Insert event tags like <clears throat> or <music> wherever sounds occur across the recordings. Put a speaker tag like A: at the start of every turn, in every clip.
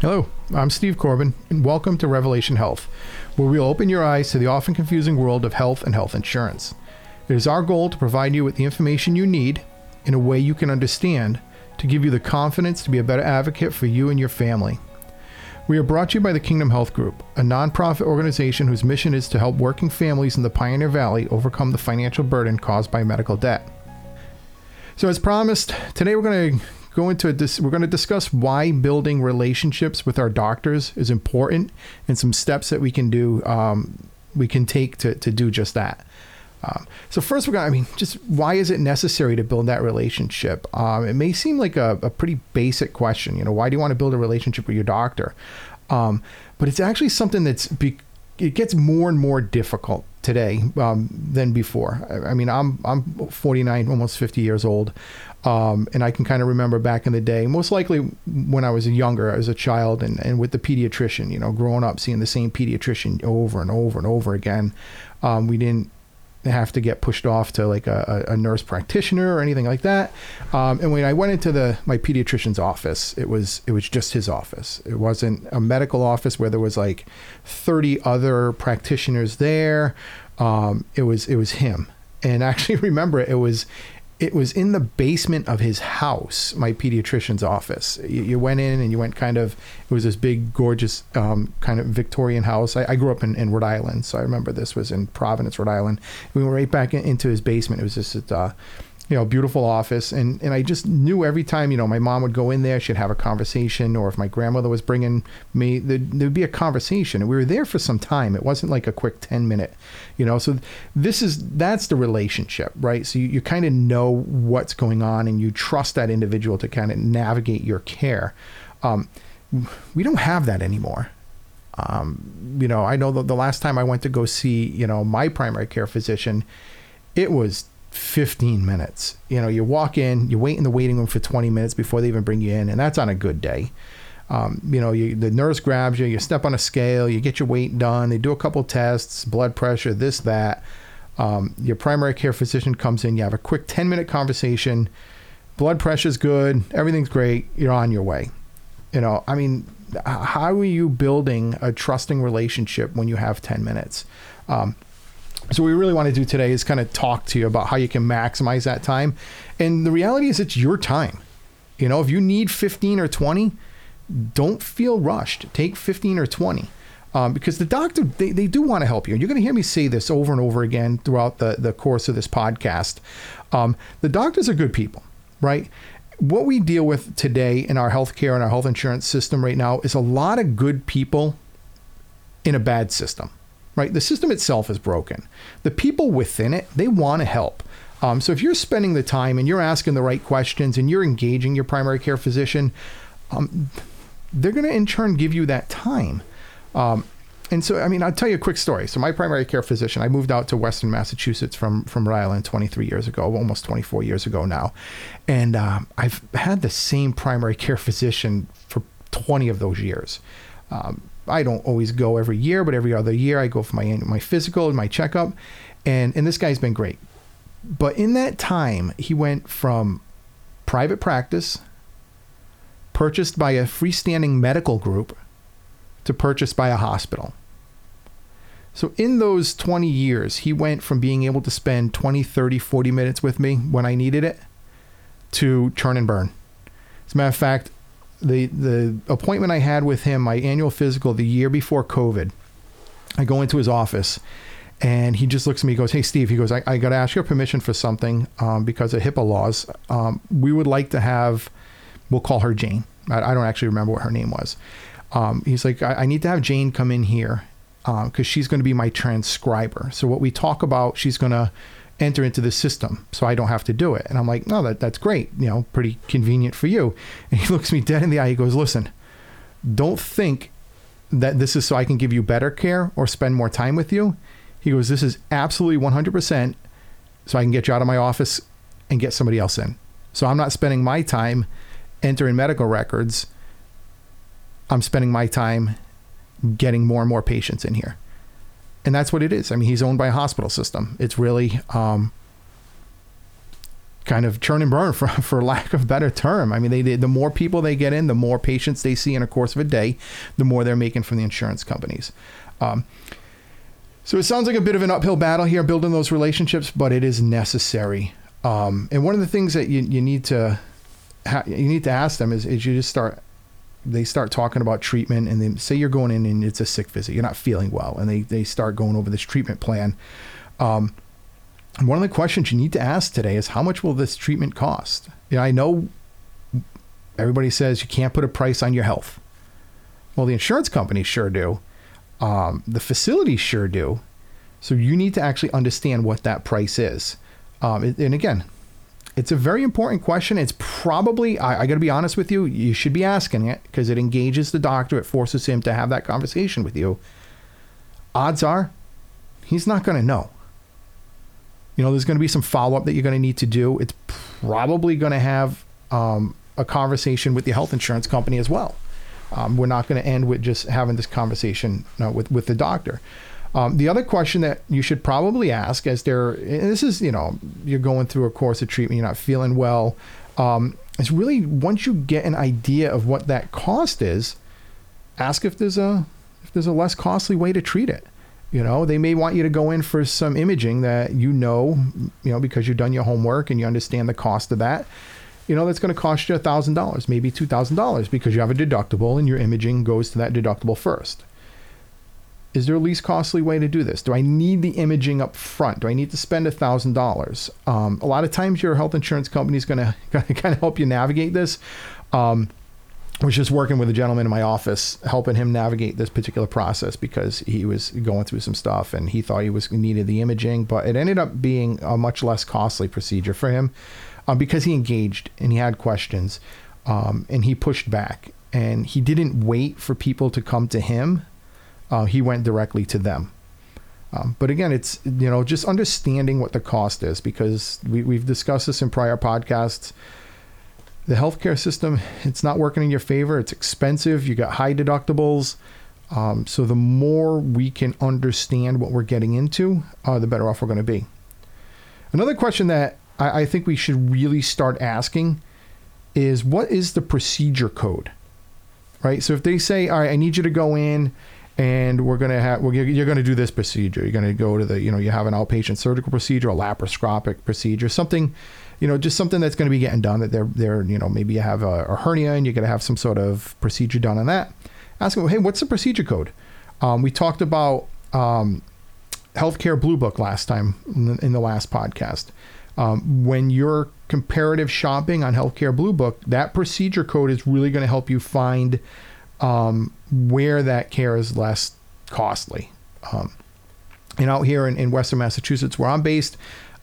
A: Hello, I'm Steve Corbin, and welcome to Revelation Health, where we'll open your eyes to the often confusing world of health and health insurance. It is our goal to provide you with the information you need in a way you can understand to give you the confidence to be a better advocate for you and your family. We are brought to you by the Kingdom Health Group, a nonprofit organization whose mission is to help working families in the Pioneer Valley overcome the financial burden caused by medical debt. So, as promised, today we're going to go into a dis- we're going to discuss why building relationships with our doctors is important and some steps that we can do um, we can take to, to do just that. Um, so first, we're going. to I mean, just why is it necessary to build that relationship? Um, it may seem like a, a, pretty basic question. You know, why do you want to build a relationship with your doctor? Um, but it's actually something that's be, it gets more and more difficult today um, than before. I, I, mean, I'm I'm 49, almost 50 years old. Um, and I can kind of remember back in the day, most likely when I was younger, as a child, and, and with the pediatrician, you know, growing up, seeing the same pediatrician over and over and over again. Um, we didn't have to get pushed off to like a, a nurse practitioner or anything like that. Um, and when I went into the my pediatrician's office, it was it was just his office. It wasn't a medical office where there was like 30 other practitioners there. Um, it was it was him. And <laughs> actually remember it was it was in the basement of his house, my pediatrician's office. You, you, went in and you went kind of, it was this big, gorgeous, um, kind of Victorian house. I, I grew up in, in, Rhode Island, so I remember this was in Providence, Rhode Island. We went right back in, into his basement. It was just, uh, you know, beautiful office. And, and I just knew every time, you know, my mom would go in there, she'd have a conversation, or if my grandmother was bringing me, there'd, there'd be a conversation. And we were there for some time. It wasn't like a quick 10 minute, you know. So this is, that's the relationship, right? So you, you kind of know what's going on and you trust that individual to kind of navigate your care. Um, we don't have that anymore. Um, you know, I know the, the last time I went to go see, you know, my primary care physician, it was 15 minutes. You know, you walk in, you wait in the waiting room for 20 minutes before they even bring you in, and that's on a good day. Um, you know, you, the nurse grabs you, you step on a scale, you get your weight done, they do a couple tests, blood pressure, this, that. Um, your primary care physician comes in, you have a quick 10 minute conversation, blood pressure's good, everything's great, you're on your way. You know, I mean, how are you building a trusting relationship when you have 10 minutes? Um, so what we really want to do today is kind of talk to you about how you can maximize that time. And the reality is it's your time. You know, if you need 15 or 20, don't feel rushed. Take 15 or 20. Um, because the doctor, they, they do want to help you. And you're going to hear me say this over and over again throughout the, the course of this podcast. Um, the doctors are good people, right? What we deal with today in our healthcare and our health insurance system right now is a lot of good people in a bad system right? The system itself is broken. The people within it, they want to help. Um, so if you're spending the time and you're asking the right questions and you're engaging your primary care physician, um, they're going to in turn give you that time. Um, and so, I mean, I'll tell you a quick story. So, my primary care physician, I moved out to Western Massachusetts from from Rhode Island 23 years ago, almost 24 years ago now, and uh, I've had the same primary care <laughs> physician for 20 of those years. Um, I don't always go every year, but every other year I go for my my physical and my checkup, and and this guy's been great. But in that time, he went from private practice, purchased by a freestanding medical group, to purchased by a hospital. So in those 20 years, he went from being able to spend 20, 30, 40 minutes with me when I needed it to churn and burn. As a matter of fact, the the appointment I had with him, my annual physical, the year before COVID, I go into his office, and he just looks at me, goes, "Hey, Steve," he goes, "I, I got to ask your permission for something um, because of HIPAA laws. Um, we would like to have, we'll call her Jane. I, I don't actually remember what her name was. Um, he's like, I, I, need to have Jane come in here because um, she's going to be my transcriber. So what we talk about, she's going to." Enter into the system so I don't have to do it. And I'm like, no, that, that's great. You know, pretty convenient for you. And <laughs> he looks me dead in the eye. He goes, listen, don't think that this is so I can give you better care or spend more time with you. He goes, this is absolutely 100% so I can get you out of my office and get somebody else in. So I'm not spending my time entering medical records. I'm spending my time getting more and more patients in here and that's what it is. I mean, he's owned by a hospital system. It's really um, kind of churn and burn <laughs> for, for lack of a better term. I mean, they, the more people they get in, the more patients they see in a course of a day, the more they're making from the insurance companies. Um, so it sounds like a bit of an uphill battle here, building those relationships, but it is necessary. Um, and one of the things that you, you need to ha- you need to ask them is, is you just start they start talking about treatment and they say you're going in and it's a sick visit you're not feeling well and they, they start going over this treatment plan. Um, one of the questions you need to ask today is how much will this treatment cost? You know, i know everybody says you can't put a price on your health. Well the insurance companies sure do. Um, the facilities sure do. So you need to actually understand what that price is. Um, and again it's a very important question. It's probably, I, I got to be honest with you, you should be asking it because it engages the doctor. It forces him to have that conversation with you. Odds are he's not going to know. You know, there's going to be some follow up that you're going to need to do. It's probably going to have um, a conversation with the health insurance company as well. Um, we're not going to end with just having this conversation uh, with, with the doctor. Um, the other question that you should probably ask as they're, this is, you know, you're going through a course of treatment, you're not feeling well, um, is really once you get an idea of what that cost is, ask if there's a if there's a less costly way to treat it. You know, they may want you to go in for some imaging that you know, you know, because you've done your homework and you understand the cost of that. You know, that's going to cost you a thousand dollars, maybe two thousand dollars, because you have a deductible and your imaging goes to that deductible first. Is there a least costly way to do this? Do I need the imaging up front? Do I need to spend a thousand dollars? Um, a lot of times, your health insurance company is going <laughs> to kind of help you navigate this. Um, I was just working with a gentleman in my office, helping him navigate this particular process because he was going through some stuff and he thought he was needed the imaging, but it ended up being a much less costly procedure for him um, because he engaged and he had questions um, and he pushed back and he didn't wait for people to come to him uh, he went directly to them. Um, but again, it's you know just understanding what the cost is because we, we've discussed this in prior podcasts. The healthcare system it's not working in your favor. It's expensive. You got high deductibles. Um, so the more we can understand what we're getting into, uh, the better off we're going to be. Another question that I, I think we should really start asking is what is the procedure code, right? So if they say, all right, I need you to go in and we're to have we're, you're to do this procedure. You're to go to the you know you have an outpatient surgical procedure a laparoscopic procedure something you know just something that's to be getting done that they're they're you know maybe you have a, a hernia and you're to have some sort of procedure done on that. Ask them hey what's the procedure code? Um, we talked about um, healthcare blue book last time in the, in the last podcast. Um, when you're comparative shopping on healthcare blue book that procedure code is really going to help you find um, where that care is less costly. Um, and out here in, in, Western Massachusetts, where I'm based,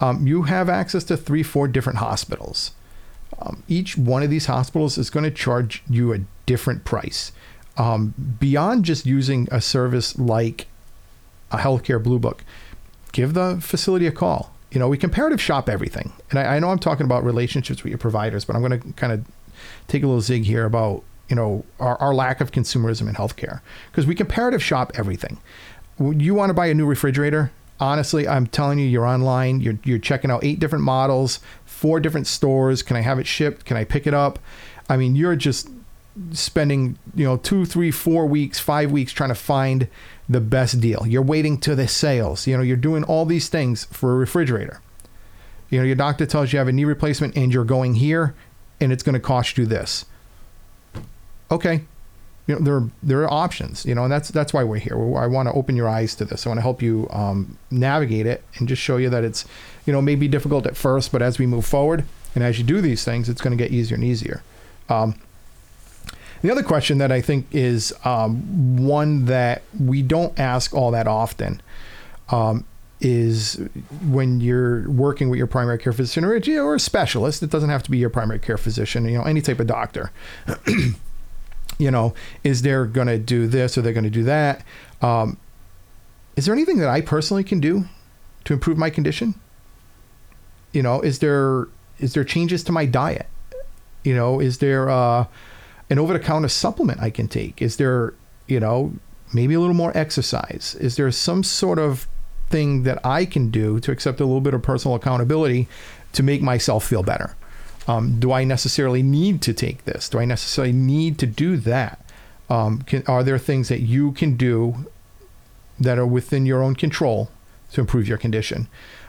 A: um, you have access to three, four different hospitals. Um, each one of these hospitals is going to charge you a different price. Um, beyond just using a service like a healthcare blue book, give the facility a call. You know, we comparative shop everything. And I, I know I'm talking about relationships with your providers, but I'm going to kind of take a little zig here about you know our, our lack of consumerism in healthcare because we comparative shop everything. You want to buy a new refrigerator? Honestly, I'm telling you, you're online. You're you're checking out eight different models, four different stores. Can I have it shipped? Can I pick it up? I mean, you're just spending you know two, three, four weeks, five weeks trying to find the best deal. You're waiting to the sales. You know, you're doing all these things for a refrigerator. You know, your doctor tells you have a knee replacement and you're going here and it's going to cost you this okay, you know there there are options you know and that's that's why we're here. I want to open your eyes to this. I want to help you um, navigate it and just show you that it's you know maybe difficult at first but as we move forward and as you do these things it's going to get easier and easier. Um, the other question that i think is um, one that we don't ask all that often um, is when you're working with your primary care physician or, or a specialist it doesn't have to be your primary care physician you know any type of doctor <clears throat> you know, is they're going to do this or they're going to do that. Um, is there anything that I personally can do to improve my condition? You know, is there is there changes to my diet? You know, is there uh, an over the counter supplement I can take? Is there, you know, maybe a little more exercise? Is there some sort of thing that I can do to accept a little bit of personal accountability to make myself feel better? Um, do I necessarily need to take this? Do I necessarily need to do that? Um, can, are there things that you can do that are within your own control to improve your condition?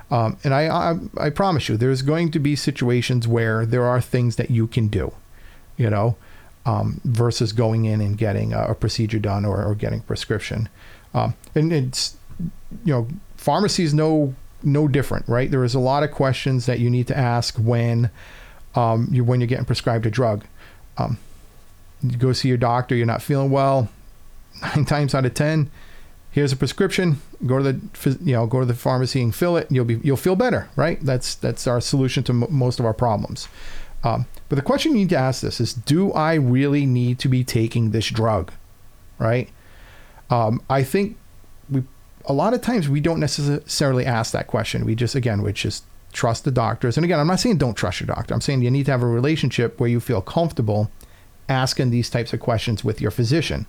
A: Um, and I, I, I promise you, there's going to be situations where there are things that you can do, you know, um, versus going in and getting a, a procedure done or, or getting prescription. Um, and it's, you know, pharmacy is no no different, right? There is a lot of questions that you need to ask when um, you when you're getting prescribed a drug. Um, you go see your doctor, you're not feeling well. <laughs> Nine times out of ten, here's a prescription. Go to the you know go to the pharmacy and fill it. And you'll be you'll feel better, right? That's that's our solution to m- most of our problems. Um, but the question you need to ask this is: Do I really need to be taking this drug? Right? Um, I think we a lot of times we don't necessarily ask that question. We just again we just trust the doctors. And again, I'm not saying don't trust your doctor. I'm saying you need to have a relationship where you feel comfortable asking these types of questions with your physician.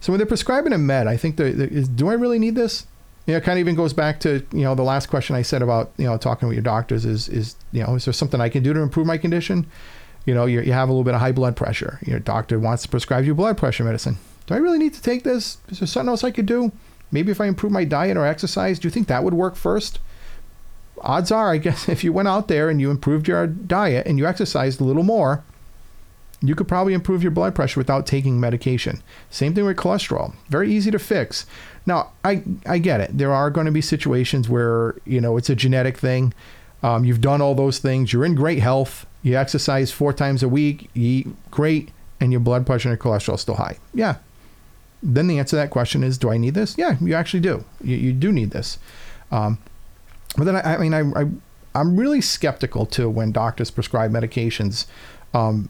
A: So when they're prescribing a med, I think the, is, do I really need this? You know, it kind of even goes back to you know the last question I said about you know talking with your doctors is is you know is there something I can do to improve my condition? You know, you you have a little bit of high blood pressure. Your doctor wants to prescribe you blood pressure medicine. Do I really need to take this? Is there something else I could do? Maybe if I improve my diet or exercise, do you think that would work first? Odds are, I guess, <laughs> if you went out there and you improved your diet and you exercised a little more, you could probably improve your blood pressure without taking medication. Same thing with cholesterol. Very easy to fix. Now, I, I get it. There are going to be situations where, you know, it's a genetic thing. Um, you've done all those things. You're in great health. You exercise four times a week. You eat great. And your blood pressure and your cholesterol is still high. Yeah. Then the answer to that question is, do I need this? Yeah, you actually do. You, you do need this. Um, but then, I, I mean, I, I, I'm really skeptical too when doctors prescribe medications. Um,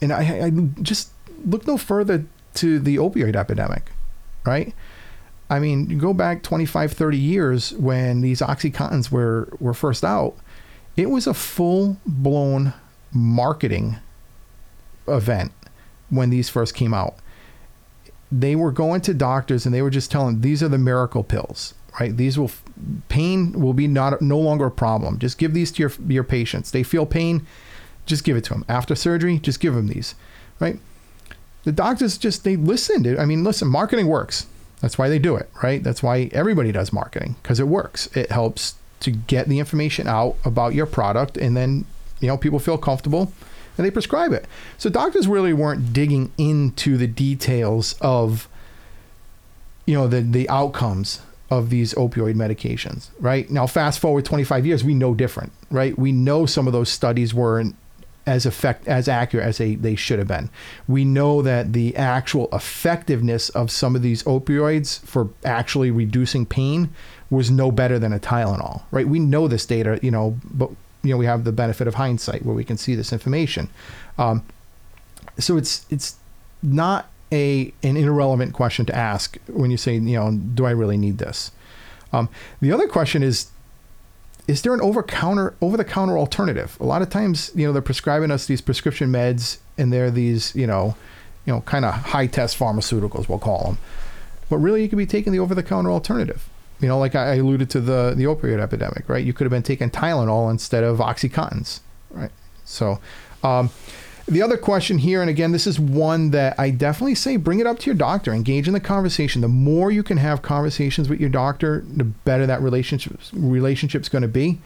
A: and I, I just look no further to the opioid epidemic, right? I mean, go back 25, 30 years when these Oxycontins were, were first out, it was a full blown marketing event when these first came out. They were going to doctors and they were just telling these are the miracle pills, right? These will pain will be not no longer a problem. Just give these to your your patients. They feel pain, just give it to them. After surgery, just give them these, right? The doctors just they listened. I mean, listen, marketing works. That's why they do it, right? That's why everybody does marketing because it works. It helps to get the information out about your product, and then you know people feel comfortable and they prescribe it. So doctors really weren't digging into the details of you know the the outcomes of these opioid medications, right? Now fast forward 25 years, we know different, right? We know some of those studies weren't as effect as accurate as they, they should have been. We know that the actual effectiveness of some of these opioids for actually reducing pain was no better than a Tylenol, right? We know this data, you know, but you know we have the benefit of hindsight where we can see this information. Um, so it's it's not a an irrelevant question to ask when you say, you know, do I really need this? Um, the other question is is there an over counter over the counter alternative? A lot of times, you know, they're prescribing us these prescription meds, and they're these, you know, you know, kind of high test pharmaceuticals, we'll call them. But really, you could be taking the over the counter alternative. You know, like I alluded to the the opioid epidemic, right? You could have been taking Tylenol instead of OxyContins, right? So, um, the other question here, and again, this is one that I definitely say bring it up to your doctor, engage in the conversation. The more you can have conversations with your doctor, the better that relationship relationship's going to be.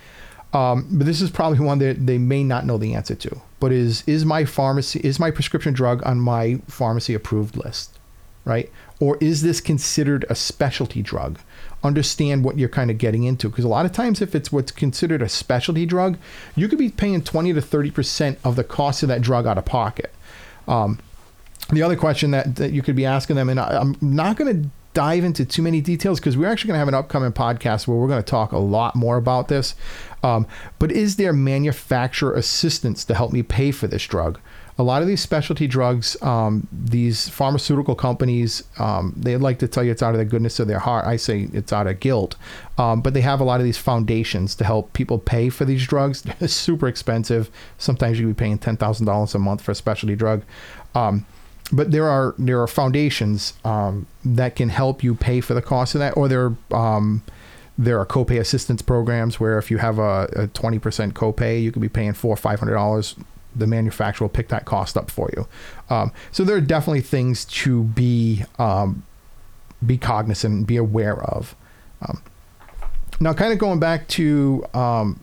A: Um, but this is probably one that they may not know the answer to. But is is my pharmacy is my prescription drug on my pharmacy approved list, right? Or is this considered a specialty drug? Understand what you're kind of getting into. Because a lot of times, if it's what's considered a specialty drug, you could be paying 20 to 30% of the cost of that drug out of pocket. Um, the other question that, that you could be asking them, and I, I'm not going to dive into too many details because we're actually going to have an upcoming podcast where we're going to talk a lot more about this. Um, but is there manufacturer assistance to help me pay for this drug? A lot of these specialty drugs, um, these pharmaceutical companies, um, they like to tell you it's out of the goodness of their heart. I say it's out of guilt. Um, but they have a lot of these foundations to help people pay for these drugs. <laughs> They're super expensive. Sometimes you would be paying ten thousand dollars a month for a specialty drug. Um, but there are there are foundations um, that can help you pay for the cost of that, or there um, There are copay assistance programs where if you have a, a 20% copay, you could be paying four or five hundred dollars. The manufacturer will pick that cost up for you. Um, so there are definitely things to be um, be cognizant and be aware of. Um, now, kind of going back to um,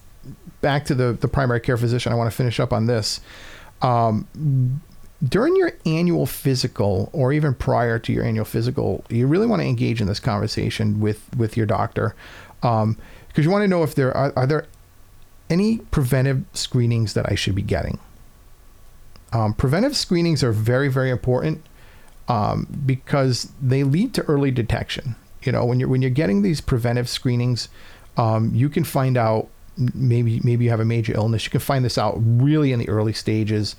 A: back to the the primary care physician, I want to finish up on this. Um, during your annual physical, or even prior to your annual physical, you really want to engage in this conversation with with your doctor, because um, you want to know if there are, are there any preventive screenings that I should be getting. Um, preventive screenings are very very important um, because they lead to early detection. You know, when you're when you're getting these preventive screenings, um, you can find out maybe maybe you have a major illness. You can find this out really in the early stages,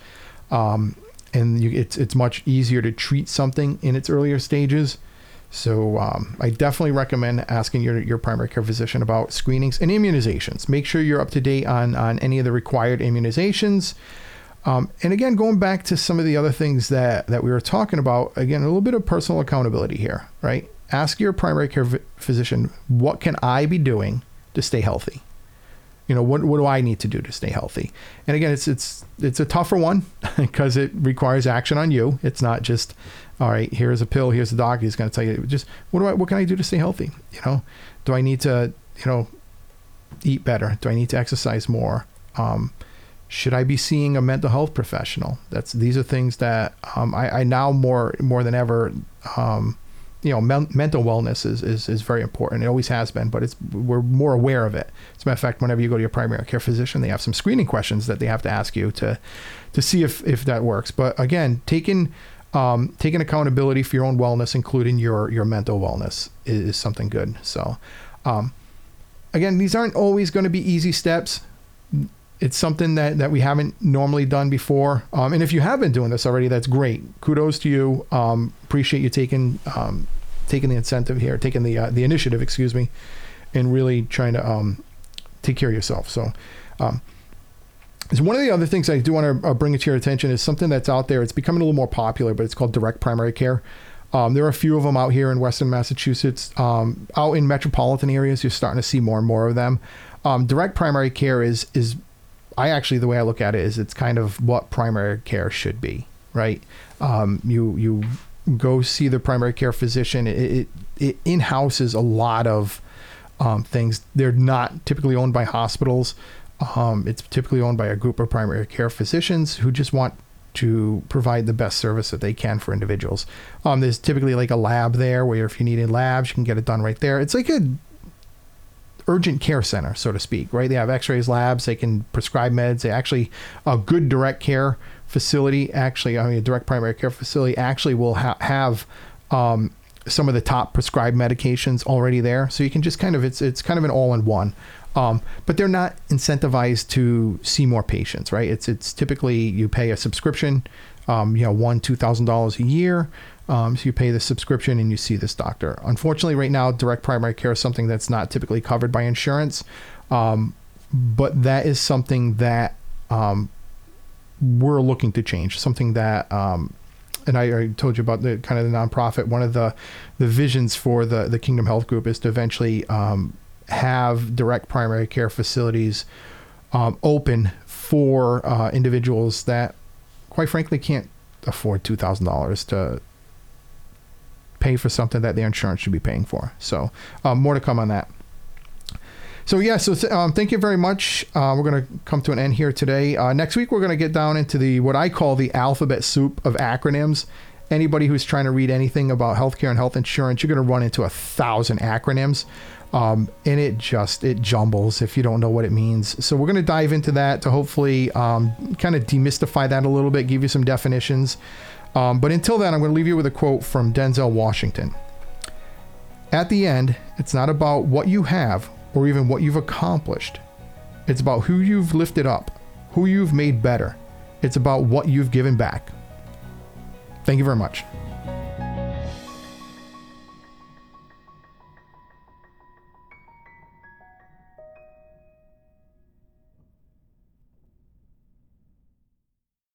A: um, and you, it's it's much easier to treat something in its earlier stages. So um, I definitely recommend asking your, your primary care physician about screenings and immunizations. Make sure you're up to date on on any of the required immunizations. Um, and again, going back to some of the other things that that we were talking about, again, a little bit of personal accountability here, right? Ask your primary care physician, what can I be doing to stay healthy? you know what what do I need to do to stay healthy? And again, it's it's it's a tougher one <laughs> because it requires action on you. It's not just all right. Here's a pill. Here's a doctor. He's going to tell you just what do I what can I do to stay healthy? You know, do I need to you know eat better? Do I need to exercise more? Um, should I be seeing a mental health professional? That's these are things that um, I, I, now more more than ever um, you know, men- mental wellness is, is, is very important. It always has been, but it's we're more aware of it. As a matter of fact, whenever you go to your primary care physician, they have some screening questions that they have to ask you to to see if if that works. But again, taking um, taking accountability for your own wellness, including your your mental wellness, is, is something good. So, um, again, these aren't always going to be easy steps. It's something that, that we haven't normally done before. Um, and if you have been doing this already, that's great. Kudos to you. Um, appreciate you taking um, taking the incentive here, taking the uh, the initiative, excuse me, and really trying to um, take care of yourself. So. Um, so one of the other things I do want to uh, bring it to your attention is something that's out there. It's becoming a little more popular, but it's called direct primary care. Um, there are a few of them out here in Western Massachusetts. Um, out in metropolitan areas, you're starting to see more and more of them. Um, direct primary care is is I actually the way I look at it is it's kind of what primary care should be, right? Um, you you go see the primary care physician. It, it, it in houses a lot of um, things. They're not typically owned by hospitals. Um, it's typically owned by a group of primary care physicians who just want to provide the best service that they can for individuals. Um, there's typically like a lab there where if you need a labs, you can get it done right there. It's like a urgent care center, so to speak, right? They have x-rays labs, they can prescribe meds. They actually, a good direct care facility, actually, I mean, a direct primary care facility actually will ha- have um, some of the top prescribed medications already there. So you can just kind of, it's, it's kind of an all in one. Um, but they're not incentivized to see more patients, right? It's, it's typically you pay a subscription, um, you know, one, $2,000 a year. Um, so you pay the subscription and you see this doctor. Unfortunately, right now, direct primary care is something that's not typically covered by insurance, um, but that is something that um, we're looking to change. Something that, um, and I, I, told you about the kind of the nonprofit. One of the the visions for the the Kingdom Health Group is to eventually um, have direct primary care facilities um, open for uh, individuals that, quite frankly, can't afford two thousand dollars to pay for something that their insurance should be paying for. So um, more to come on that. So yeah, so um, thank you very much. Uh, we're going to come to an end here today. Uh, next week we're going to get down into the what I call the alphabet soup of acronyms. Anybody who's trying to read anything about healthcare and health insurance, you're going to run into a thousand acronyms. Um, and it just it jumbles if you don't know what it means. So we're going to dive into that to hopefully um, kind of demystify that a little bit, give you some definitions. Um, but until then, I'm going to leave you with a quote from Denzel Washington. At the end, it's not about what you have or even what you've accomplished. It's about who you've lifted up, who you've made better. It's about what you've given back. Thank you very much.